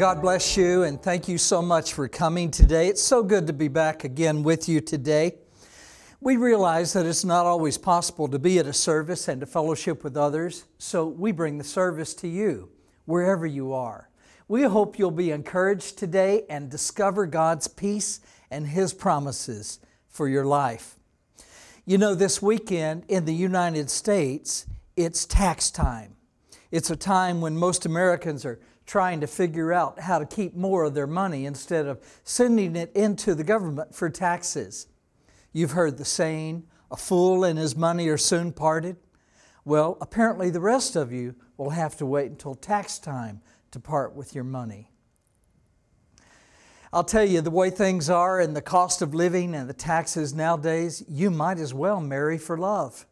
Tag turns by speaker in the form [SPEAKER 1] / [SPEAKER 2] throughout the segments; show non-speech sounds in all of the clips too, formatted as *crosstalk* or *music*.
[SPEAKER 1] God bless you and thank you so much for coming today. It's so good to be back again with you today. We realize that it's not always possible to be at a service and to fellowship with others, so we bring the service to you wherever you are. We hope you'll be encouraged today and discover God's peace and His promises for your life. You know, this weekend in the United States, it's tax time. It's a time when most Americans are trying to figure out how to keep more of their money instead of sending it into the government for taxes. You've heard the saying, a fool and his money are soon parted. Well, apparently the rest of you will have to wait until tax time to part with your money. I'll tell you, the way things are and the cost of living and the taxes nowadays, you might as well marry for love.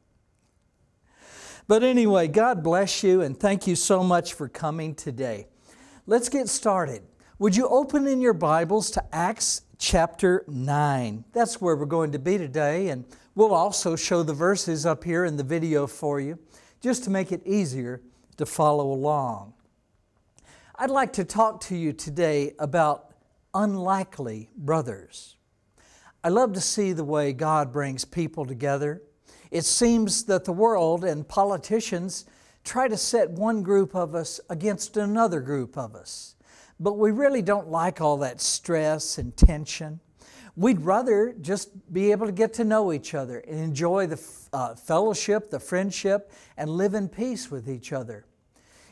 [SPEAKER 1] But anyway, God bless you and thank you so much for coming today. Let's get started. Would you open in your Bibles to Acts chapter 9? That's where we're going to be today, and we'll also show the verses up here in the video for you, just to make it easier to follow along. I'd like to talk to you today about unlikely brothers. I love to see the way God brings people together. It seems that the world and politicians try to set one group of us against another group of us. But we really don't like all that stress and tension. We'd rather just be able to get to know each other and enjoy the uh, fellowship, the friendship, and live in peace with each other.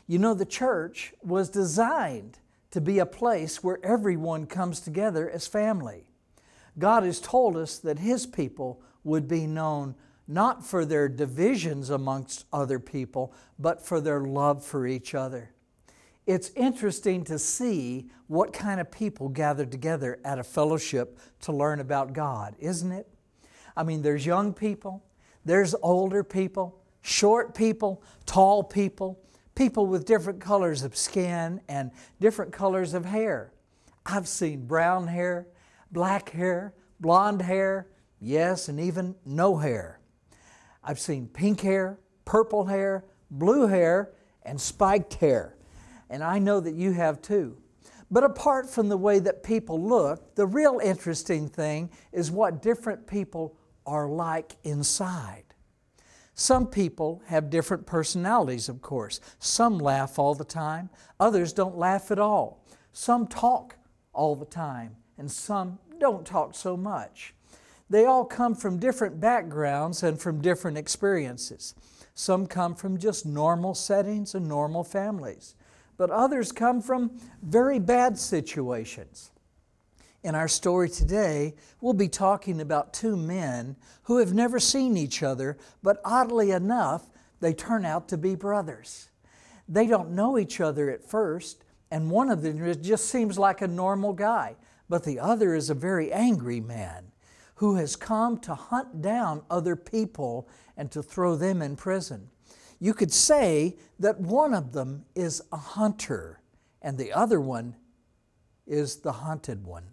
[SPEAKER 1] You know, the church was designed to be a place where everyone comes together as family. God has told us that His people would be known not for their divisions amongst other people, but for their love for each other. It's interesting to see what kind of people gather together at a fellowship to learn about God, isn't it? I mean, there's young people, there's older people, short people, tall people, people with different colors of skin and different colors of hair. I've seen brown hair, black hair, blonde hair, yes, and even no hair. I've seen pink hair, purple hair, blue hair, and spiked hair. And I know that you have too. But apart from the way that people look, the real interesting thing is what different people are like inside. Some people have different personalities, of course. Some laugh all the time, others don't laugh at all. Some talk all the time, and some don't talk so much. They all come from different backgrounds and from different experiences. Some come from just normal settings and normal families, but others come from very bad situations. In our story today, we'll be talking about two men who have never seen each other, but oddly enough, they turn out to be brothers. They don't know each other at first, and one of them just seems like a normal guy, but the other is a very angry man who has come to hunt down other people and to throw them in prison. You could say that one of them is a hunter and the other one is the hunted one.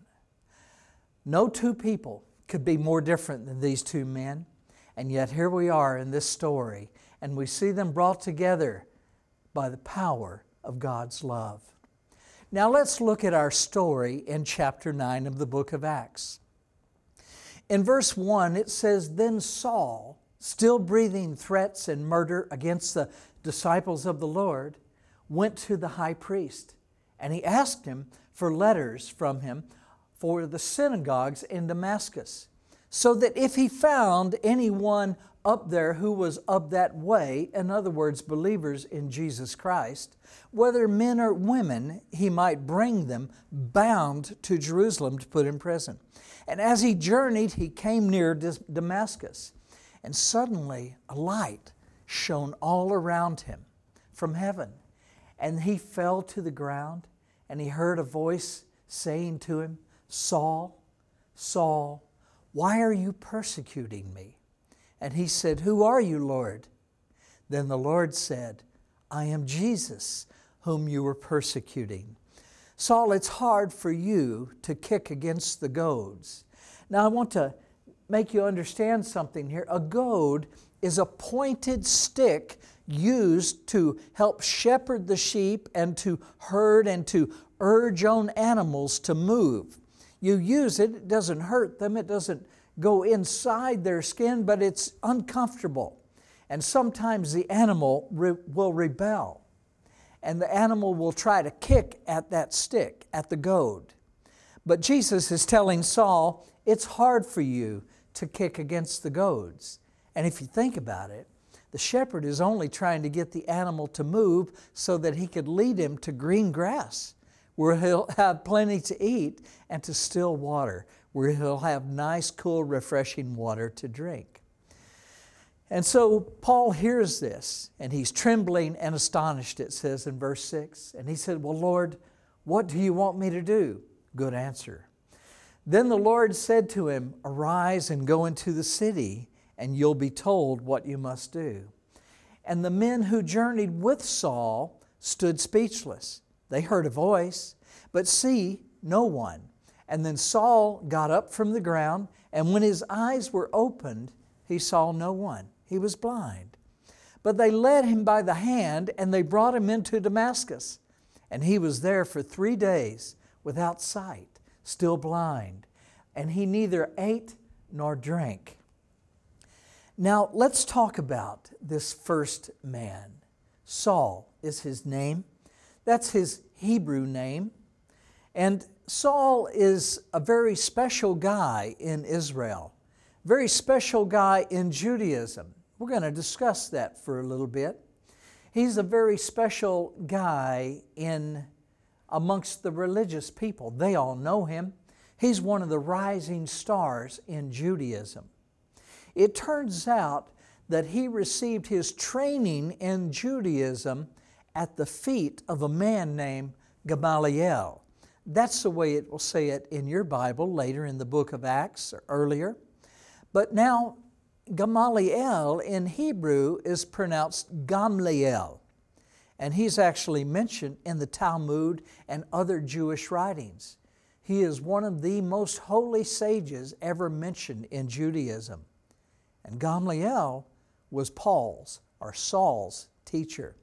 [SPEAKER 1] No two people could be more different than these two men, and yet here we are in this story, and we see them brought together by the power of God's love. Now let's look at our story in chapter 9 of the book of Acts. In verse 1, it says, Then Saul, still breathing threats and murder against the disciples of the Lord, went to the high priest, and he asked him for letters from him for the synagogues in Damascus, so that if he found anyone up there who was of that way, in other words, believers in Jesus Christ, whether men or women, he might bring them bound to Jerusalem to put in prison. And as he journeyed, he came near Damascus. And suddenly a light shone all around him from heaven. And he fell to the ground, and he heard a voice saying to him, Saul, Saul, why are you persecuting me? And he said, Who are you, Lord? Then the Lord said, I am Jesus, whom you were persecuting. Saul, it's hard for you to kick against the goads. Now, I want to make you understand something here. A goad is a pointed stick used to help shepherd the sheep and to herd and to urge on animals to move. You use it, it doesn't hurt them, it doesn't go inside their skin, but it's uncomfortable. And sometimes the animal re- will rebel, and the animal will try to kick at that stick, at the goad. But Jesus is telling Saul, it's hard for you to kick against the goads. And if you think about it, the shepherd is only trying to get the animal to move so that he could lead him to green grass, where he'll have plenty to eat, and to still water, where he'll have nice, cool, refreshing water to drink. And so Paul hears this, and he's trembling and astonished, it says in verse 6. And he said, Well, Lord, what do you want me to do? Good answer. Then the Lord said to him, Arise and go into the city, and you'll be told what you must do. And the men who journeyed with Saul stood speechless. They heard a voice, but see no one. And then Saul got up from the ground, and when his eyes were opened, he saw no one. He was blind. But they led him by the hand, and they brought him into Damascus. And he was there for three days without sight still blind, and he neither ate nor drank. Now, let's talk about this first man. Saul is his name. That's his Hebrew name. And Saul is a very special guy in Israel, very special guy in Judaism. We're going to discuss that for a little bit. He's a very special guy in amongst the religious people. They all know him. He's one of the rising stars in Judaism. It turns out that he received his training in Judaism at the feet of a man named Gamaliel. That's the way it will say it in your Bible later in the book of Acts or earlier. But now, Gamaliel in Hebrew is pronounced Gamliel and he's actually mentioned in the Talmud and other Jewish writings. He is one of the most holy sages ever mentioned in Judaism. And Gamliel was Paul's or Saul's teacher.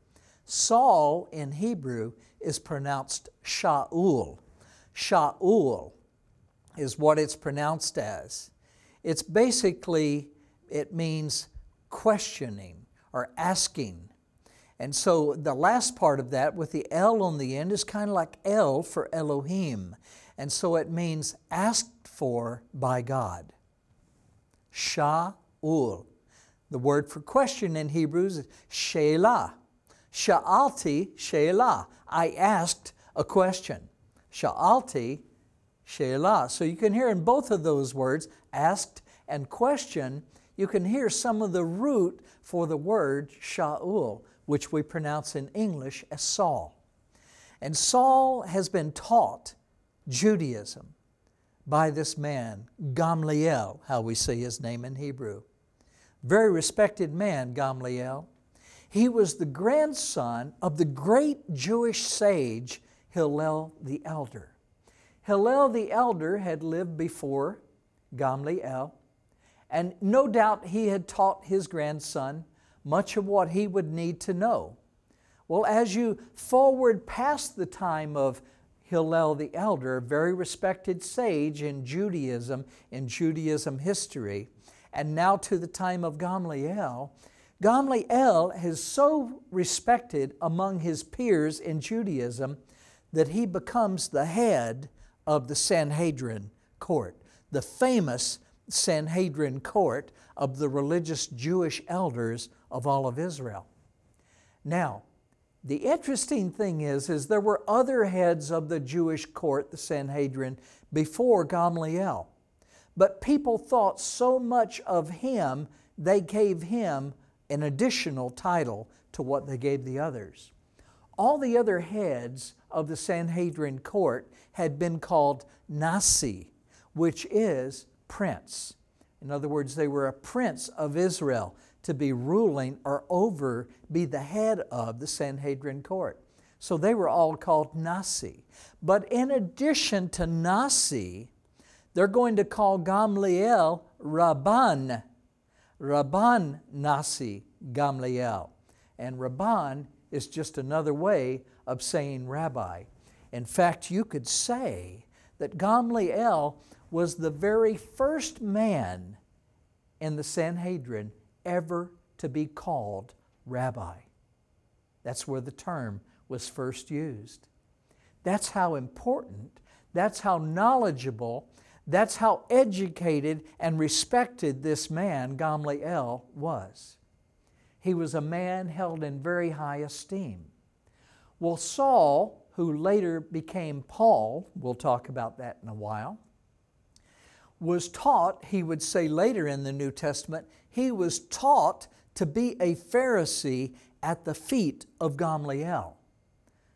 [SPEAKER 1] Saul in Hebrew is pronounced Shaul. Shaul is what it's pronounced as. It's basically, it means questioning or asking and so the last part of that with the L on the end is kind of like L for Elohim. And so it means asked for by God. Sha'ul. The word for question in Hebrew is she'elah. Sha'alti she'elah. I asked a question. Sha'alti she'elah. So you can hear in both of those words, asked and question, you can hear some of the root for the word Sha'ul which we pronounce in English as Saul. And Saul has been taught Judaism by this man, Gamliel, how we say his name in Hebrew. Very respected man, Gamliel. He was the grandson of the great Jewish sage Hillel the Elder. Hillel the Elder had lived before Gamliel, and no doubt he had taught his grandson much of what he would need to know. Well, as you forward past the time of Hillel the Elder, a very respected sage in Judaism, in Judaism history, and now to the time of Gamliel, Gamliel is so respected among his peers in Judaism that he becomes the head of the Sanhedrin court, the famous Sanhedrin court of the religious Jewish elders of all of Israel. Now, the interesting thing is, is there were other heads of the Jewish court, the Sanhedrin, before Gamaliel. But people thought so much of him, they gave him an additional title to what they gave the others. All the other heads of the Sanhedrin court had been called Nasi, which is prince. In other words, they were a prince of Israel to be ruling or over, be the head of the Sanhedrin court. So they were all called Nasi. But in addition to Nasi, they're going to call Gamliel Rabban. Rabban Nasi Gamliel. And Rabban is just another way of saying rabbi. In fact, you could say that Gamliel was the very first man in the Sanhedrin ever to be called rabbi. That's where the term was first used. That's how important, that's how knowledgeable, that's how educated and respected this man, Gamliel, was. He was a man held in very high esteem. Well, Saul, who later became Paul, we'll talk about that in a while, was taught, he would say later in the New Testament, he was taught to be a Pharisee at the feet of Gamaliel.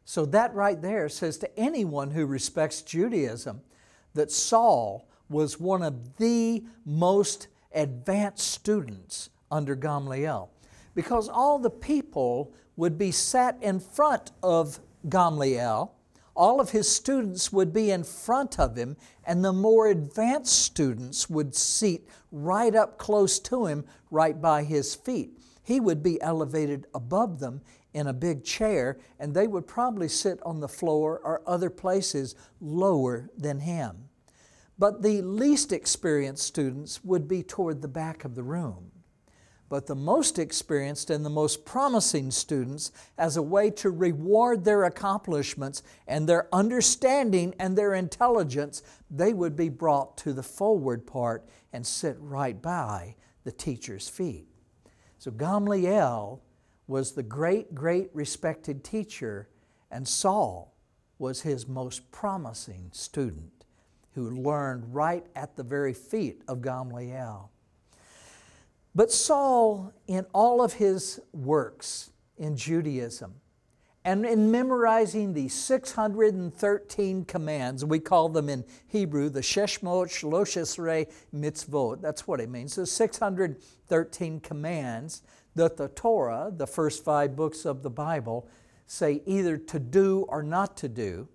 [SPEAKER 1] So that right there says to anyone who respects Judaism that Saul was one of the most advanced students under Gamaliel because all the people would be sat in front of Gamliel. All of his students would be in front of him, and the more advanced students would seat right up close to him, right by his feet. He would be elevated above them in a big chair, and they would probably sit on the floor or other places lower than him. But the least experienced students would be toward the back of the room. But the most experienced and the most promising students, as a way to reward their accomplishments and their understanding and their intelligence, they would be brought to the forward part and sit right by the teacher's feet. So Gamliel was the great, great respected teacher, and Saul was his most promising student who learned right at the very feet of Gamliel. But Saul, in all of his works in Judaism, and in memorizing the 613 commands, we call them in Hebrew the Sheshmot Shloshesrei Mitzvot. That's what it means. The 613 commands that the Torah, the first five books of the Bible, say either to do or not to do.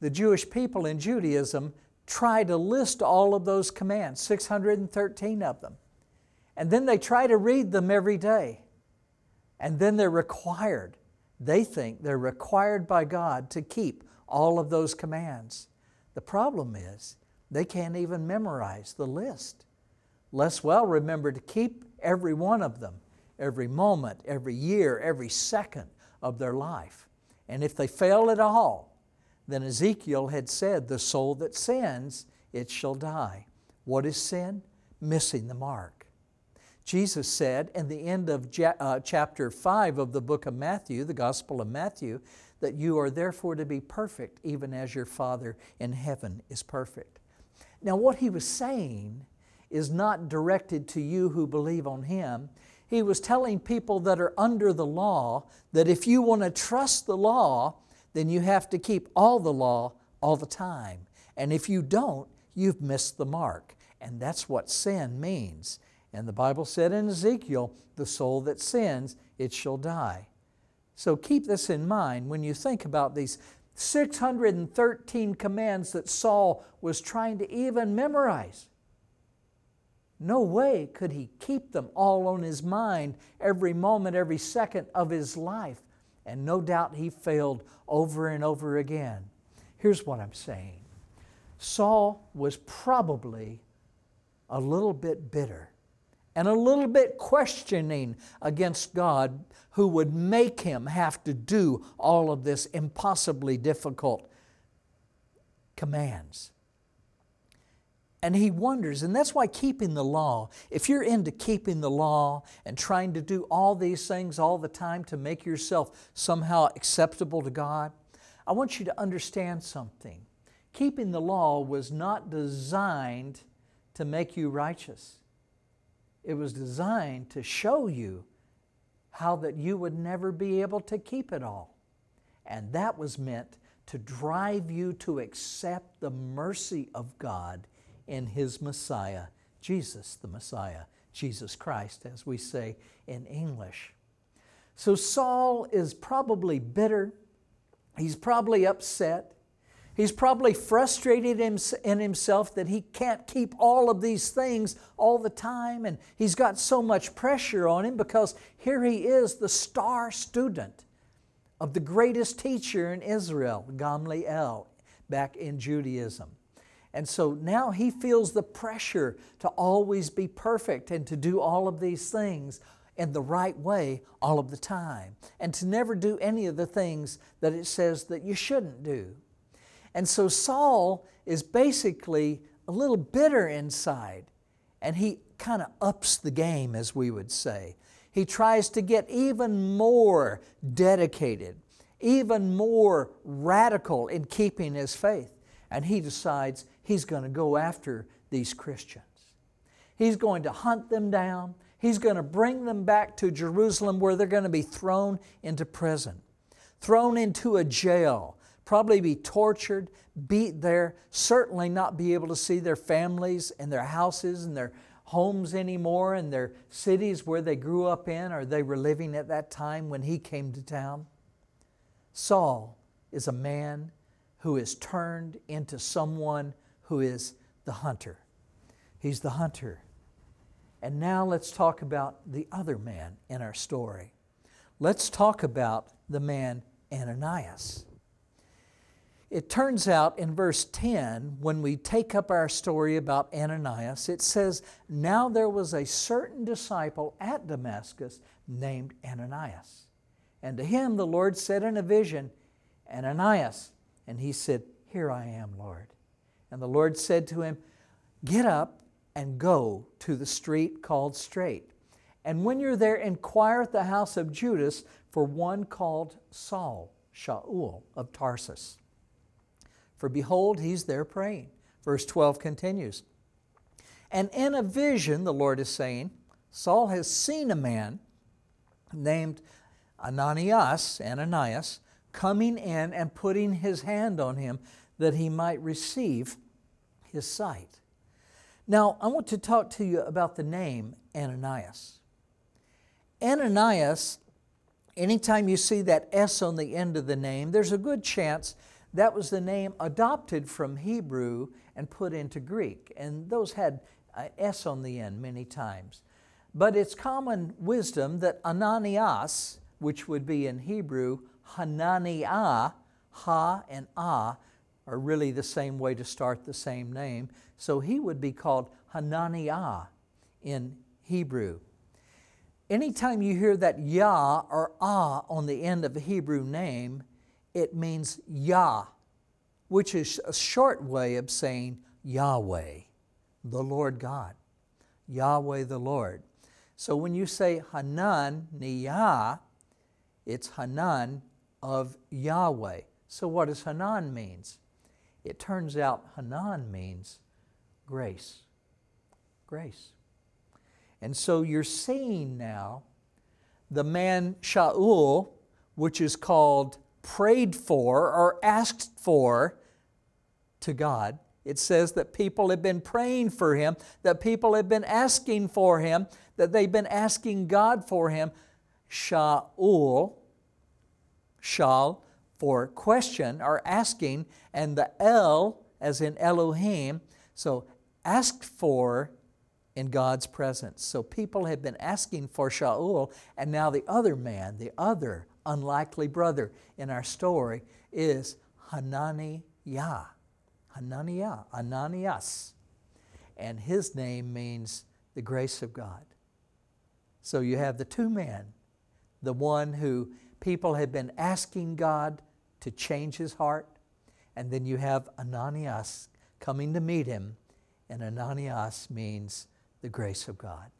[SPEAKER 1] The Jewish people in Judaism try to list all of those commands, 613 of them. And then they try to read them every day. And then they're required. They think they're required by God to keep all of those commands. The problem is they can't even memorize the list. Less well remember to keep every one of them every moment, every year, every second of their life. And if they fail at all, then Ezekiel had said, The soul that sins, it shall die. What is sin? Missing the mark. Jesus said in the end of uh, chapter 5 of the book of Matthew, the Gospel of Matthew, that you are therefore to be perfect, even as your Father in heaven is perfect. Now, what he was saying is not directed to you who believe on him he was telling people that are under the law that if you want to trust the law, then you have to keep all the law all the time. And if you don't, you've missed the mark. And that's what sin means. And the Bible said in Ezekiel, the soul that sins, it shall die. So keep this in mind when you think about these 613 commands that Saul was trying to even memorize. No way could he keep them all on his mind every moment, every second of his life. And no doubt he failed over and over again. Here's what I'm saying Saul was probably a little bit bitter and a little bit questioning against God who would make him have to do all of this impossibly difficult commands. And he wonders, and that's why keeping the law, if you're into keeping the law and trying to do all these things all the time to make yourself somehow acceptable to God, I want you to understand something. Keeping the law was not designed to make you righteous, it was designed to show you how that you would never be able to keep it all. And that was meant to drive you to accept the mercy of God in his Messiah, Jesus the Messiah, Jesus Christ, as we say in English. So Saul is probably bitter. He's probably upset. He's probably frustrated in himself that he can't keep all of these things all the time, and he's got so much pressure on him because here he is, the star student of the greatest teacher in Israel, Gamliel, back in Judaism. And so now he feels the pressure to always be perfect and to do all of these things in the right way all of the time and to never do any of the things that it says that you shouldn't do. And so Saul is basically a little bitter inside and he kind of ups the game, as we would say. He tries to get even more dedicated, even more radical in keeping his faith. And he decides he's going to go after these Christians. He's going to hunt them down. He's going to bring them back to Jerusalem where they're going to be thrown into prison, thrown into a jail, probably be tortured, beat there, certainly not be able to see their families and their houses and their homes anymore and their cities where they grew up in or they were living at that time when he came to town. Saul is a man who is turned into someone who is the hunter. He's the hunter. And now let's talk about the other man in our story. Let's talk about the man Ananias. It turns out in verse 10, when we take up our story about Ananias, it says, Now there was a certain disciple at Damascus named Ananias. And to him the Lord said in a vision, Ananias. And he said, Here I am, Lord. And the Lord said to him, Get up and go to the street called Straight. And when you're there, inquire at the house of Judas for one called Saul, Shaul of Tarsus. For behold, he's there praying. Verse 12 continues. And in a vision, the Lord is saying, Saul has seen a man named Ananias, Ananias, coming in and putting his hand on him that he might receive his sight. Now, I want to talk to you about the name Ananias. Ananias, anytime you see that S on the end of the name, there's a good chance that was the name adopted from Hebrew and put into Greek. And those had an S on the end many times. But it's common wisdom that Ananias, which would be in Hebrew Hananiah, Ha and Ah, are really the same way to start the same name. So he would be called Hananiah in Hebrew. Anytime you hear that Yah or Ah on the end of a Hebrew name, it means Yah, which is a short way of saying Yahweh, the Lord God. Yahweh the Lord. So when you say Hanan Niyah, it's Hanan of Yahweh. So what does Hanan means? It turns out Hanan means grace. Grace. And so you're seeing now the man Shaul, which is called prayed for or asked for to God. It says that people have been praying for him, that people have been asking for him, that they've been asking God for him. Shaul, shal, for question or asking, and the El, as in Elohim, so asked for in God's presence. So people have been asking for Shaul, and now the other man, the other unlikely brother in our story is Hananiah. Hananiah, Ananias. And his name means the grace of God. So you have the two men, the one who people have been asking God to change his heart, and then you have Ananias coming to meet him, and Ananias means the grace of God.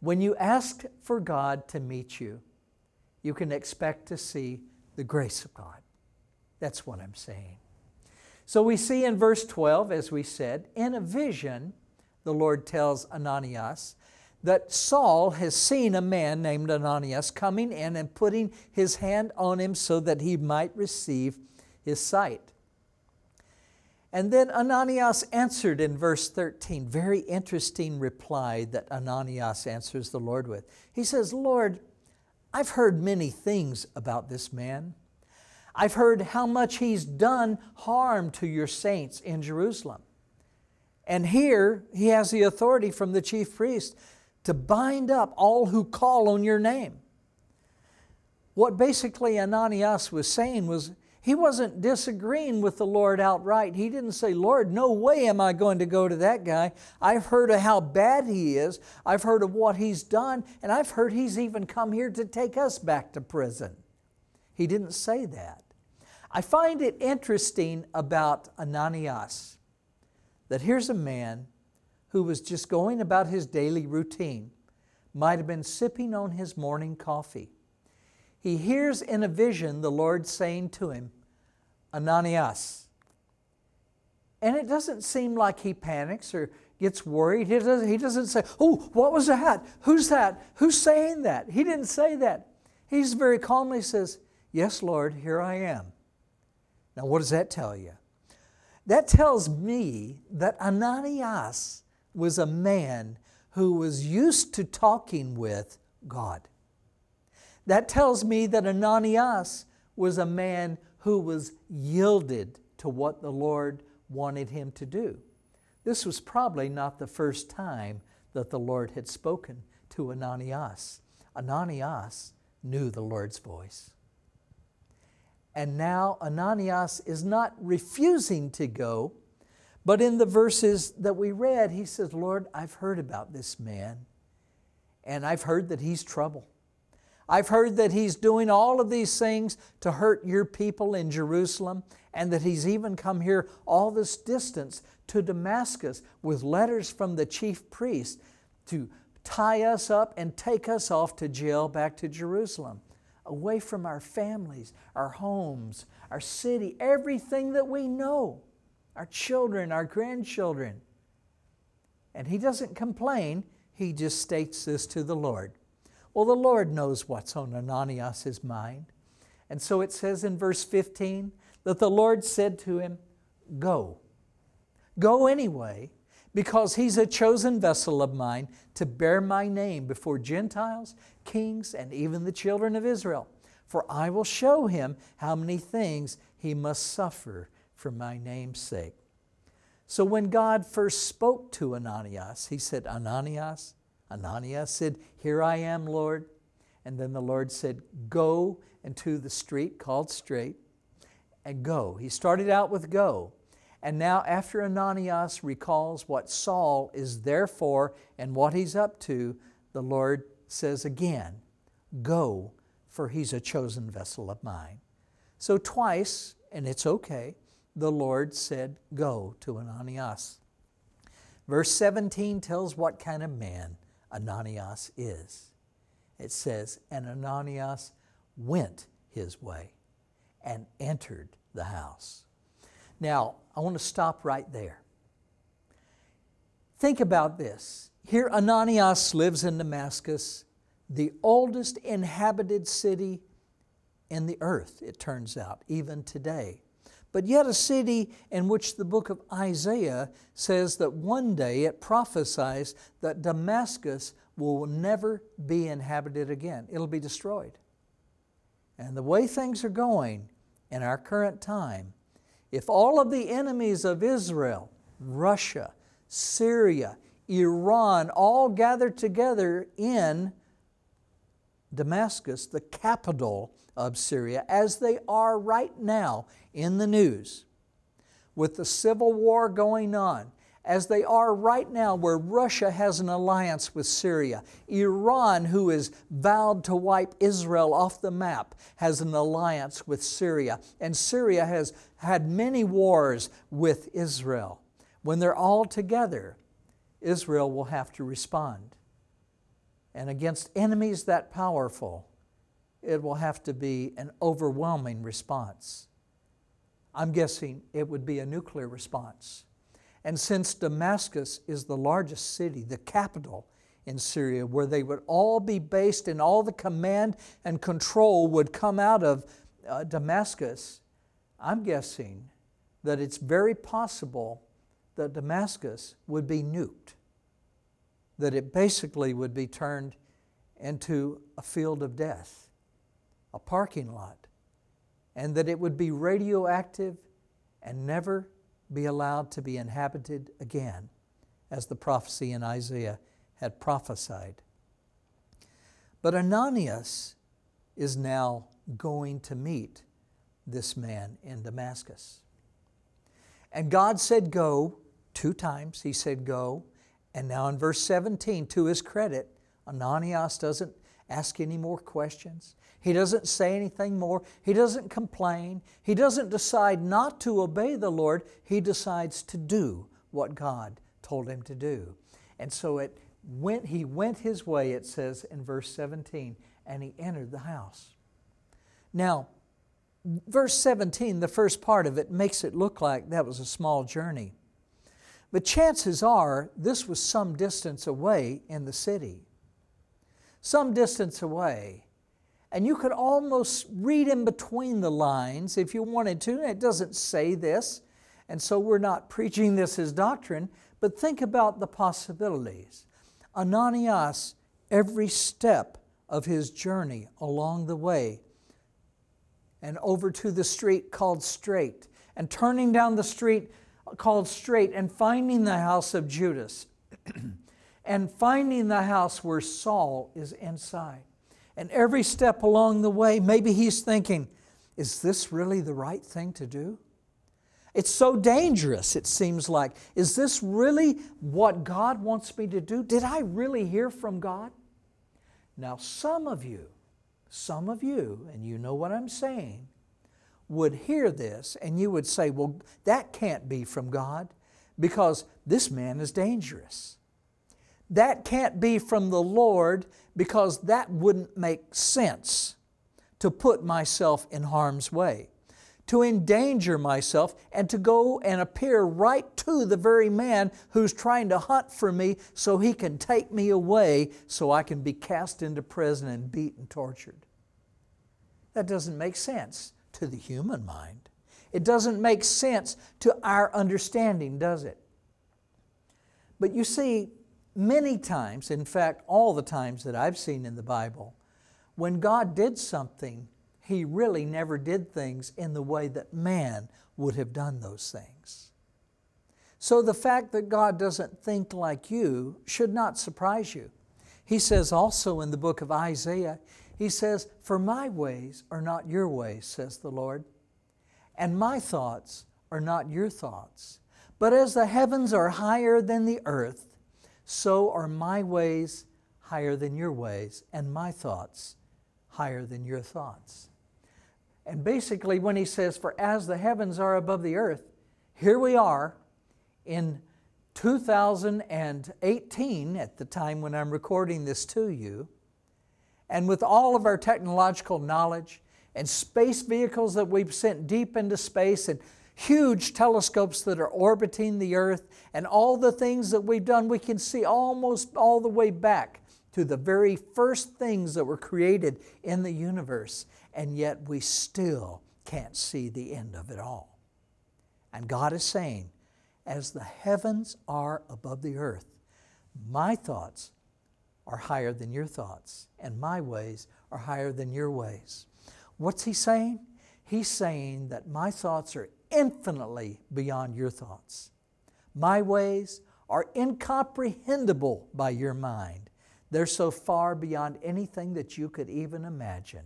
[SPEAKER 1] When you ask for God to meet you, you can expect to see the grace of God. That's what I'm saying. So we see in verse 12, as we said, in a vision, the Lord tells Ananias that Saul has seen a man named Ananias coming in and putting his hand on him so that he might receive his sight. And then Ananias answered in verse 13, very interesting reply that Ananias answers the Lord with. He says, Lord, I've heard many things about this man. I've heard how much he's done harm to your saints in Jerusalem. And here he has the authority from the chief priest to bind up all who call on your name. what basically Ananias was saying was he wasn't disagreeing with the Lord outright. He didn't say, Lord, no way am I going to go to that guy. I've heard of how bad he is, I've heard of what he's done, and I've heard he's even come here to take us back to prison. He didn't say that. I find it interesting about Ananias that here's a man who was just going about his daily routine, might have been sipping on his morning coffee he hears in a vision the Lord saying to him, Ananias. And it doesn't seem like he panics or gets worried. He doesn't, he doesn't say, Oh, what was that? Who's that? Who's saying that? He didn't say that. He very calmly says, Yes, Lord, here I am. Now, what does that tell you? That tells me that Ananias was a man who was used to talking with God. That tells me that Ananias was a man who was yielded to what the Lord wanted him to do. This was probably not the first time that the Lord had spoken to Ananias. Ananias knew the Lord's voice. And now Ananias is not refusing to go, but in the verses that we read, he says, Lord, I've heard about this man, and I've heard that he's trouble. I've heard that he's doing all of these things to hurt your people in Jerusalem, and that he's even come here all this distance to Damascus with letters from the chief priest to tie us up and take us off to jail back to Jerusalem, away from our families, our homes, our city, everything that we know, our children, our grandchildren. And he doesn't complain, he just states this to the Lord. Well, the Lord knows what's on Ananias' mind. And so it says in verse 15 that the Lord said to him, Go. Go anyway, because he's a chosen vessel of mine to bear my name before Gentiles, kings, and even the children of Israel. For I will show him how many things he must suffer for my name's sake. So when God first spoke to Ananias, he said, Ananias, Ananias said, Here I am, Lord. And then the Lord said, Go into the street called Straight and go. He started out with go. And now, after Ananias recalls what Saul is there for and what he's up to, the Lord says again, Go, for he's a chosen vessel of mine. So, twice, and it's okay, the Lord said, Go to Ananias. Verse 17 tells what kind of man Ananias is. It says, And Ananias went his way and entered the house. Now, I want to stop right there. Think about this. Here, Ananias lives in Damascus, the oldest inhabited city in the earth, it turns out, even today but yet a city in which the book of Isaiah says that one day it prophesies that Damascus will never be inhabited again. It'll be destroyed. And the way things are going in our current time, if all of the enemies of Israel, Russia, Syria, Iran, all gather together in Damascus, the capital of Syria, as they are right now in the news, with the civil war going on, as they are right now, where Russia has an alliance with Syria. Iran, who is vowed to wipe Israel off the map, has an alliance with Syria. And Syria has had many wars with Israel. When they're all together, Israel will have to respond. And against enemies that powerful, it will have to be an overwhelming response. I'm guessing it would be a nuclear response. And since Damascus is the largest city, the capital in Syria, where they would all be based and all the command and control would come out of uh, Damascus, I'm guessing that it's very possible that Damascus would be nuked, that it basically would be turned into a field of death a parking lot, and that it would be radioactive and never be allowed to be inhabited again, as the prophecy in Isaiah had prophesied. But Ananias is now going to meet this man in Damascus. And God said, Go, two times he said, Go. And now in verse 17, to his credit, Ananias doesn't ask any more questions. He doesn't say anything more. He doesn't complain. He doesn't decide not to obey the Lord. He decides to do what God told him to do. And so it went, he went his way, it says in verse 17, and he entered the house. Now, verse 17, the first part of it, makes it look like that was a small journey. But chances are this was some distance away in the city. Some distance away. And you could almost read in between the lines if you wanted to. It doesn't say this, and so we're not *laughs* preaching this as doctrine, but think about the possibilities. Ananias, every step of his journey along the way, and over to the street called Straight, and turning down the street called Straight, and finding the house of Judas, *clears throat* and finding the house where Saul is inside. And every step along the way, maybe he's thinking, is this really the right thing to do? It's so dangerous, it seems like. Is this really what God wants me to do? Did I really hear from God? Now, some of you, some of you, and you know what I'm saying, would hear this and you would say, well, that can't be from God because this man is dangerous. That can't be from the Lord because that wouldn't make sense to put myself in harm's way, to endanger myself, and to go and appear right to the very man who's trying to hunt for me so he can take me away so I can be cast into prison and beat and tortured. That doesn't make sense to the human mind. It doesn't make sense to our understanding, does it? But you see, many times, in fact, all the times that I've seen in the Bible, when God did something, He really never did things in the way that man would have done those things. So the fact that God doesn't think like you should not surprise you. He says also in the book of Isaiah, he says, For my ways are not your ways, says the Lord, and my thoughts are not your thoughts. But as the heavens are higher than the earth, so are my ways higher than your ways, and my thoughts higher than your thoughts. And basically, when he says, For as the heavens are above the earth, here we are in 2018, at the time when I'm recording this to you, and with all of our technological knowledge and space vehicles that we've sent deep into space and huge telescopes that are orbiting the earth and all the things that we've done, we can see almost all the way back to the very first things that were created in the universe. And yet we still can't see the end of it all. And God is saying, as the heavens are above the earth, my thoughts are higher than your thoughts, and my ways are higher than your ways. What's he saying? He's saying that my thoughts are infinitely beyond your thoughts. My ways are incomprehensible by your mind. They're so far beyond anything that you could even imagine.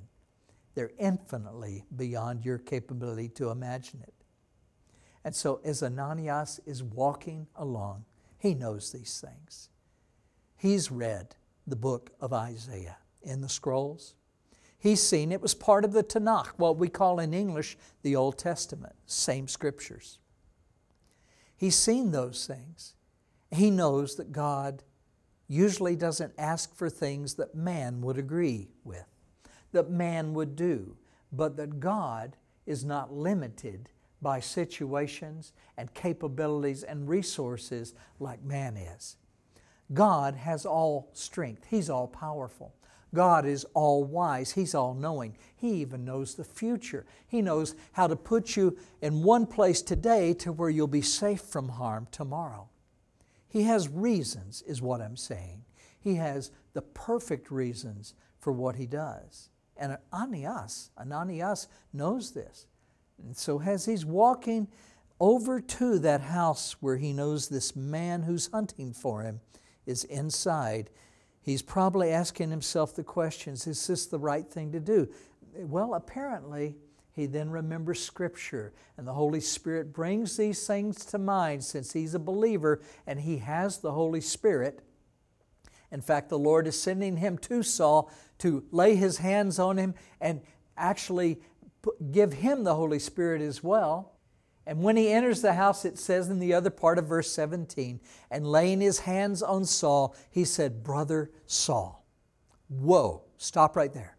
[SPEAKER 1] They're infinitely beyond your capability to imagine it. And so, as Ananias is walking along, he knows these things. He's read the book of Isaiah in the scrolls. He's seen it was part of the Tanakh, what we call in English the Old Testament, same scriptures. He's seen those things. He knows that God usually doesn't ask for things that man would agree with, that man would do, but that God is not limited by situations and capabilities and resources like man is. God has all strength, He's all powerful. God is all wise. He's all knowing. He even knows the future. He knows how to put you in one place today to where you'll be safe from harm tomorrow. He has reasons, is what I'm saying. He has the perfect reasons for what he does. And Ananias, Ananias knows this. And so as he's walking over to that house where he knows this man who's hunting for him, is inside, he's probably asking himself the questions is this the right thing to do? Well, apparently, he then remembers Scripture, and the Holy Spirit brings these things to mind since he's a believer and he has the Holy Spirit. In fact, the Lord is sending him to Saul to lay his hands on him and actually give him the Holy Spirit as well. And when he enters the house, it says in the other part of verse 17, and laying his hands on Saul, he said, Brother Saul. Whoa, stop right there.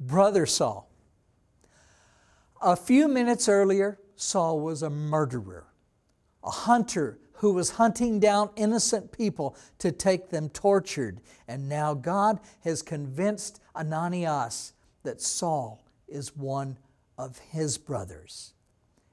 [SPEAKER 1] Brother Saul. A few minutes earlier, Saul was a murderer, a hunter who was hunting down innocent people to take them tortured. And now God has convinced Ananias that Saul is one of his brothers.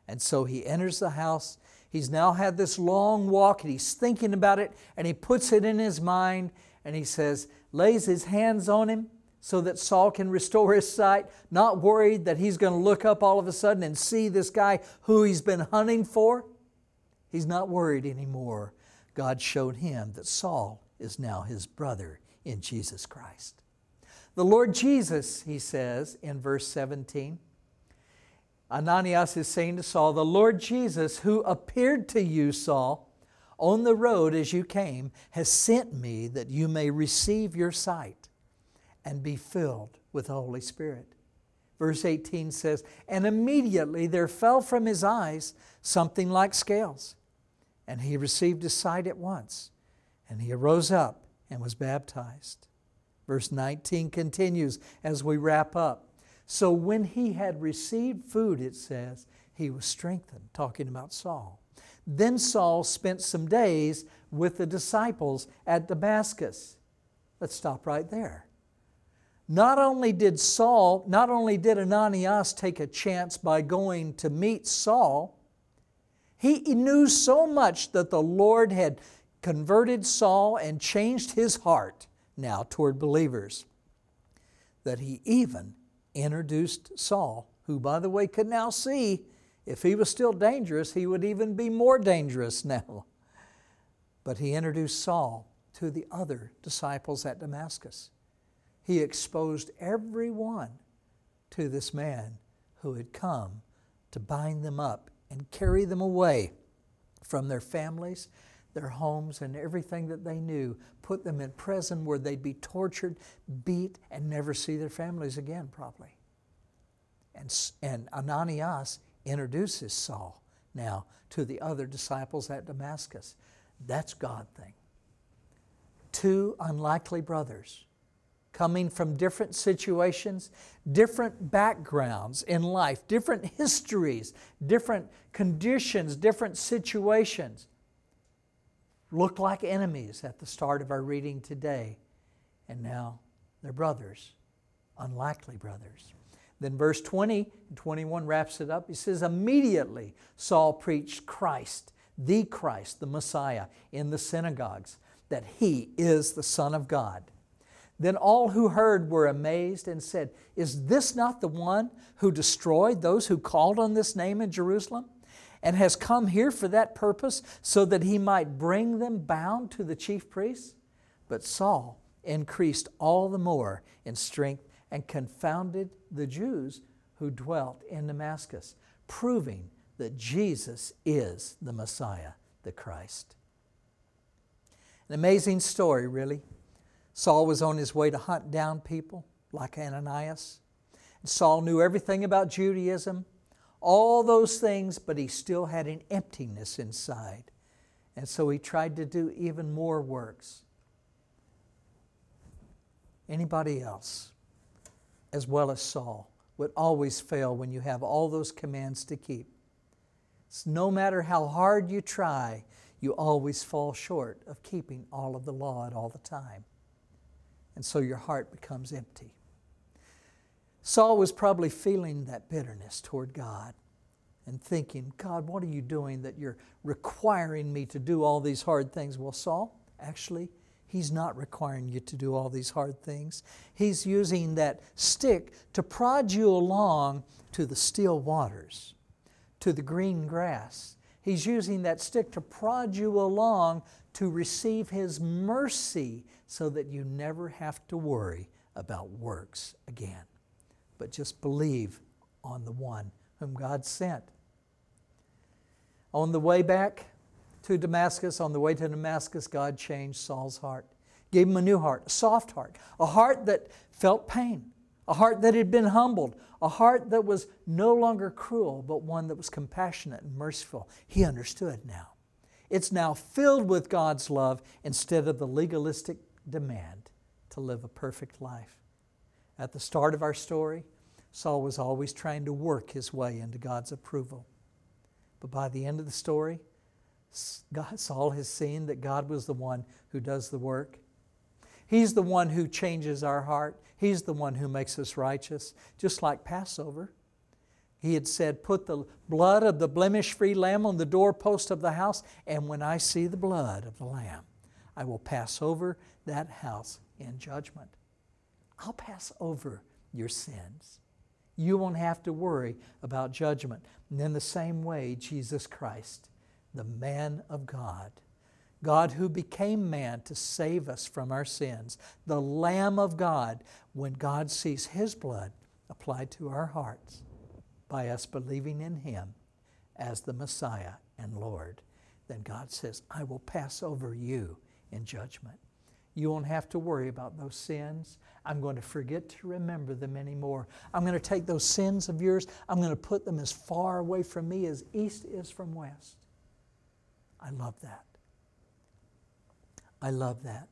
[SPEAKER 1] And so he enters the house. He's now had this long walk and he's thinking about it and he puts it in his mind and he says, lays his hands on him so that Saul can restore his sight, not worried that he's going to look up all of a sudden and see this guy who he's been hunting for. He's not worried anymore. God showed him that Saul is now his brother in Jesus Christ. The Lord Jesus, he says in verse 17, Ananias is saying to Saul, The Lord Jesus, who appeared to you, Saul, on the road as you came, has sent me that you may receive your sight and be filled with the Holy Spirit. Verse 18 says, And immediately there fell from his eyes something like scales, and he received his sight at once, and he arose up and was baptized. Verse 19 continues as we wrap up. So when he had received food, it says, he was strengthened, talking about Saul. Then Saul spent some days with the disciples at Damascus. Let's stop right there. Not only did Saul, not only did Ananias take a chance by going to meet Saul, he knew so much that the Lord had converted Saul and changed his heart now toward believers that he even introduced Saul, who, by the way, could now see if he was still dangerous, he would even be more dangerous *laughs* now. But he introduced Saul to the other disciples at Damascus. He exposed everyone to this man who had come to bind them up and carry them away from their families their homes and everything that they knew, put them in prison where they'd be tortured, beat, and never see their families again, probably. And, and Ananias introduces Saul now to the other disciples at Damascus. That's God thing. Two unlikely brothers coming from different situations, different backgrounds in life, different histories, different conditions, different situations looked like enemies at the start of our reading today, and now they're brothers, unlikely brothers. Then verse 20 and 21 wraps it up. He says, Immediately Saul preached Christ, the Christ, the Messiah, in the synagogues, that he is the Son of God. Then all who heard were amazed and said, Is this not the one who destroyed those who called on this name in Jerusalem? And has come here for that purpose so that he might bring them bound to the chief priests? But Saul increased all the more in strength and confounded the Jews who dwelt in Damascus, proving that Jesus is the Messiah, the Christ. An amazing story, really. Saul was on his way to hunt down people like Ananias. Saul knew everything about Judaism all those things, but he still had an emptiness inside. And so he tried to do even more works. Anybody else, as well as Saul, would always fail when you have all those commands to keep. So no matter how hard you try, you always fall short of keeping all of the law at all the time. And so your heart becomes empty. Saul was probably feeling that bitterness toward God and thinking, God, what are you doing that you're requiring me to do all these hard things? Well, Saul, actually, he's not requiring you to do all these hard things. He's using that stick to prod you along to the still waters, to the green grass. He's using that stick to prod you along to receive His mercy so that you never have to worry about works again, but just believe on the one whom God sent. On the way back to Damascus, on the way to Damascus, God changed Saul's heart, gave him a new heart, a soft heart, a heart that felt pain, a heart that had been humbled, a heart that was no longer cruel, but one that was compassionate and merciful. He understood now. It's now filled with God's love instead of the legalistic demand to live a perfect life. At the start of our story, Saul was always trying to work his way into God's approval. But by the end of the story, Saul has seen that God was the one who does the work. He's the one who changes our heart. He's the one who makes us righteous, just like Passover. He had said, Put the blood of the blemish free lamb on the doorpost of the house, and when I see the blood of the lamb, I will pass over that house in judgment. I'll pass over your sins. You won't have to worry about judgment. And in the same way, Jesus Christ, the man of God, God who became man to save us from our sins, the Lamb of God, when God sees His blood applied to our hearts by us believing in Him as the Messiah and Lord, then God says, I will pass over you in judgment. You won't have to worry about those sins. I'm going to forget to remember them anymore. I'm going to take those sins of yours, I'm going to put them as far away from me as east is from west. I love that. I love that.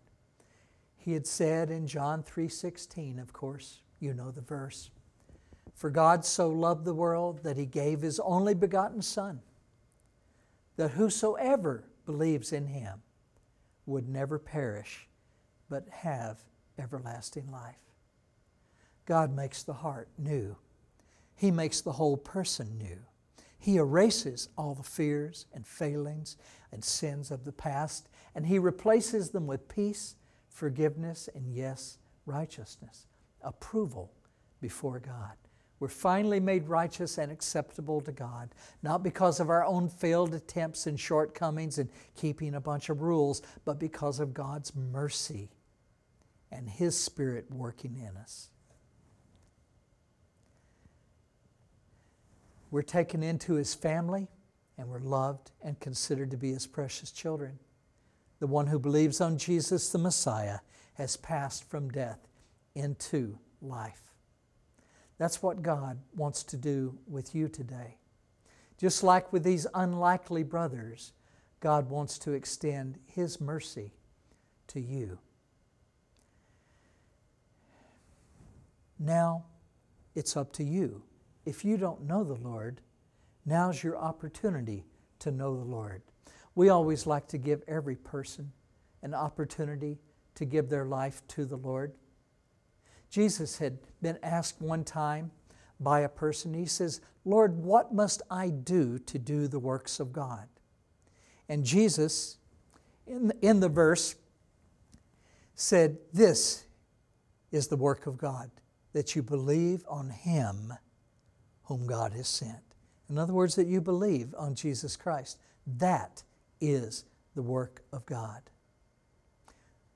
[SPEAKER 1] He had said in John 3:16, of course, you know the verse. For God so loved the world that he gave his only begotten son that whosoever believes in him would never perish but have everlasting life. God makes the heart new. He makes the whole person new. He erases all the fears and failings and sins of the past, and He replaces them with peace, forgiveness, and yes, righteousness, approval before God. We're finally made righteous and acceptable to God, not because of our own failed attempts and shortcomings and keeping a bunch of rules, but because of God's mercy and His Spirit working in us. We're taken into His family and we're loved and considered to be His precious children. The one who believes on Jesus the Messiah has passed from death into life. That's what God wants to do with you today. Just like with these unlikely brothers, God wants to extend His mercy to you. Now it's up to you. If you don't know the Lord, now's your opportunity to know the Lord. We always like to give every person an opportunity to give their life to the Lord. Jesus had been asked one time by a person, he says, Lord, what must I do to do the works of God? And Jesus, in the, in the verse, said, This is the work of God, that you believe on Him whom God has sent. In other words, that you believe on Jesus Christ. That is the work of God.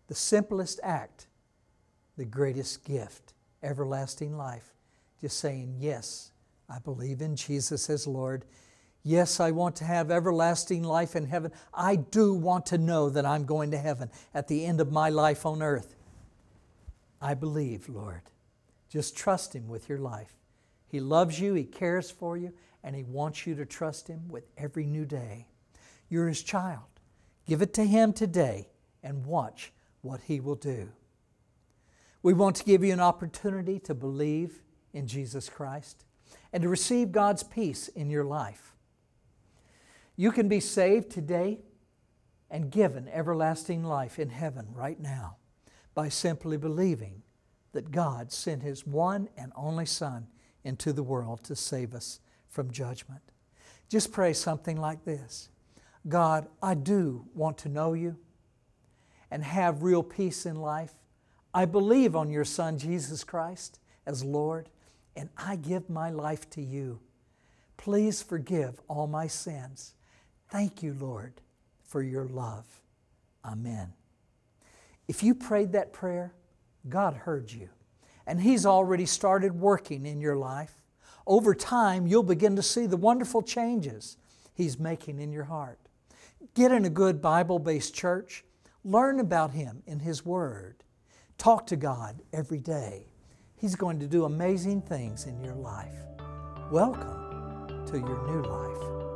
[SPEAKER 1] The simplest act the greatest gift, everlasting life. Just saying, Yes, I believe in Jesus as Lord. Yes, I want to have everlasting life in heaven. I do want to know that I'm going to heaven at the end of my life on earth. I believe, Lord. Just trust Him with your life. He loves you, He cares for you, and He wants you to trust Him with every new day. You're His child. Give it to Him today and watch what He will do. We want to give you an opportunity to believe in Jesus Christ and to receive God's peace in your life. You can be saved today and given everlasting life in heaven right now by simply believing that God sent His one and only Son into the world to save us from judgment. Just pray something like this God, I do want to know you and have real peace in life. I believe on your Son, Jesus Christ, as Lord, and I give my life to you. Please forgive all my sins. Thank you, Lord, for your love. Amen. If you prayed that prayer, God heard you, and He's already started working in your life. Over time, you'll begin to see the wonderful changes He's making in your heart. Get in a good Bible based church, learn about Him in His Word, talk to God every day. He's going to do amazing things in your life. Welcome to your new life.